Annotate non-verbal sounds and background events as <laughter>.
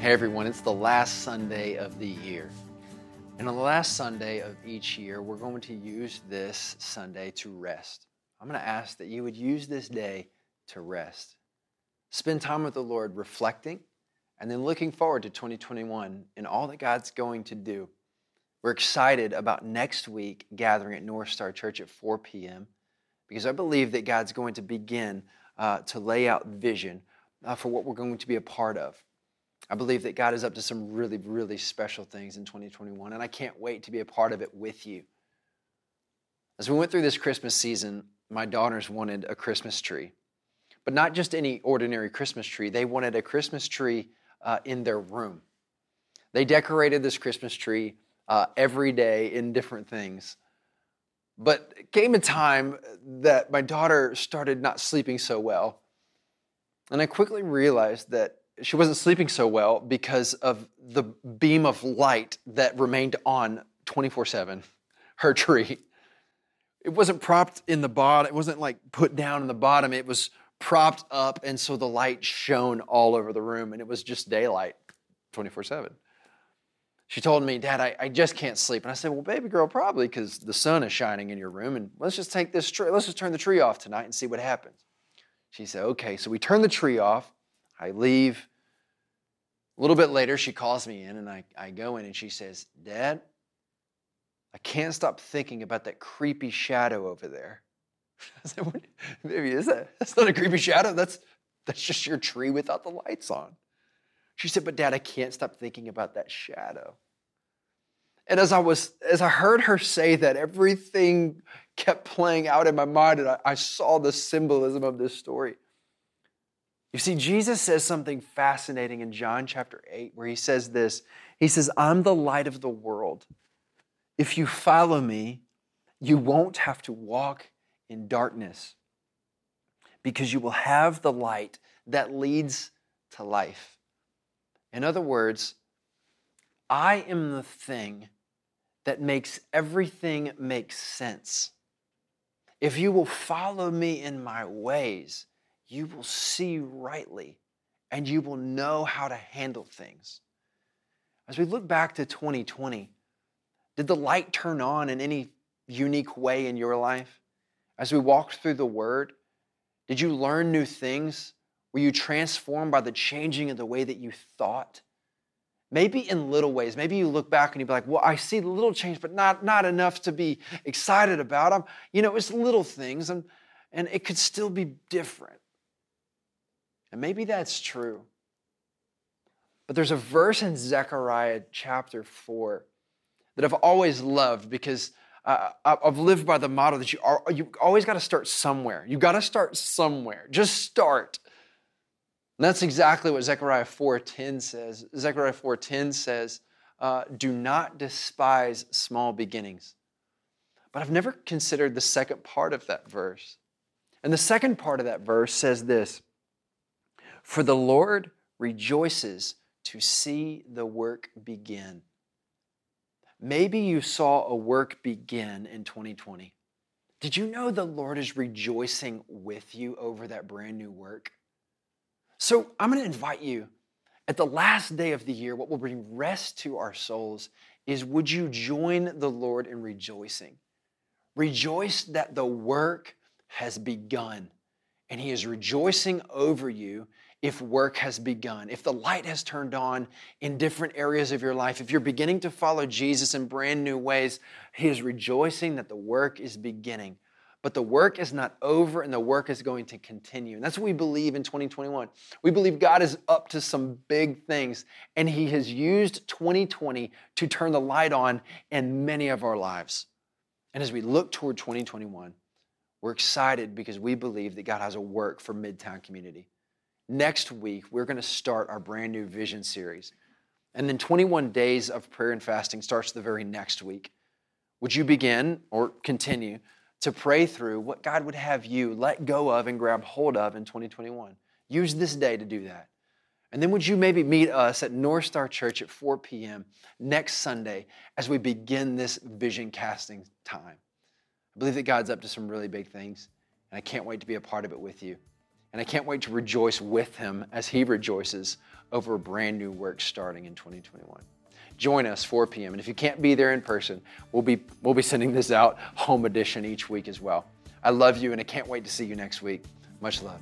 Hey everyone, it's the last Sunday of the year. And on the last Sunday of each year, we're going to use this Sunday to rest. I'm going to ask that you would use this day to rest. Spend time with the Lord reflecting and then looking forward to 2021 and all that God's going to do. We're excited about next week gathering at North Star Church at 4 p.m. because I believe that God's going to begin uh, to lay out vision uh, for what we're going to be a part of. I believe that God is up to some really, really special things in 2021, and I can't wait to be a part of it with you. As we went through this Christmas season, my daughters wanted a Christmas tree, but not just any ordinary Christmas tree. They wanted a Christmas tree uh, in their room. They decorated this Christmas tree uh, every day in different things. But came a time that my daughter started not sleeping so well. And I quickly realized that she wasn't sleeping so well because of the beam of light that remained on 24 7, her tree. It wasn't propped in the bottom, it wasn't like put down in the bottom, it was propped up, and so the light shone all over the room, and it was just daylight 24 7. She told me, Dad, I, I just can't sleep. And I said, Well, baby girl, probably because the sun is shining in your room, and let's just take this tree, let's just turn the tree off tonight and see what happens. She said, Okay. So we turn the tree off. I leave. A little bit later, she calls me in, and I, I go in, and she says, Dad, I can't stop thinking about that creepy shadow over there. <laughs> I said, what, Baby, is that? That's not a creepy shadow. That's, that's just your tree without the lights on. She said, But Dad, I can't stop thinking about that shadow. And as I was, as I heard her say that, everything kept playing out in my mind, and I, I saw the symbolism of this story. You see, Jesus says something fascinating in John chapter 8, where he says this He says, I'm the light of the world. If you follow me, you won't have to walk in darkness because you will have the light that leads to life. In other words, I am the thing that makes everything make sense. If you will follow me in my ways, you will see rightly and you will know how to handle things. As we look back to 2020, did the light turn on in any unique way in your life? As we walked through the Word, did you learn new things? Were you transformed by the changing of the way that you thought? Maybe in little ways. Maybe you look back and you be like, well, I see the little change, but not, not enough to be excited about. them. you know, it's little things, and, and it could still be different. And maybe that's true. But there's a verse in Zechariah chapter 4 that I've always loved because uh, I've lived by the motto that you are, you always got to start somewhere. You got to start somewhere. Just start. And that's exactly what Zechariah 4:10 says. Zechariah 4:10 says, uh, "Do not despise small beginnings." But I've never considered the second part of that verse. And the second part of that verse says this For the Lord rejoices to see the work begin. Maybe you saw a work begin in 2020. Did you know the Lord is rejoicing with you over that brand new work? So I'm going to invite you at the last day of the year, what will bring rest to our souls is would you join the Lord in rejoicing? Rejoice that the work has begun and He is rejoicing over you if work has begun, if the light has turned on in different areas of your life, if you're beginning to follow Jesus in brand new ways, He is rejoicing that the work is beginning. But the work is not over and the work is going to continue. And that's what we believe in 2021. We believe God is up to some big things and He has used 2020 to turn the light on in many of our lives. And as we look toward 2021, we're excited because we believe that God has a work for Midtown Community. Next week, we're going to start our brand new vision series. And then 21 days of prayer and fasting starts the very next week. Would you begin or continue to pray through what God would have you let go of and grab hold of in 2021. Use this day to do that. And then would you maybe meet us at North Star Church at 4 p.m. next Sunday as we begin this vision casting time? I believe that God's up to some really big things, and I can't wait to be a part of it with you. And I can't wait to rejoice with him as he rejoices over a brand new work starting in 2021. Join us 4 p.m. And if you can't be there in person, we'll be we'll be sending this out home edition each week as well. I love you and I can't wait to see you next week. Much love.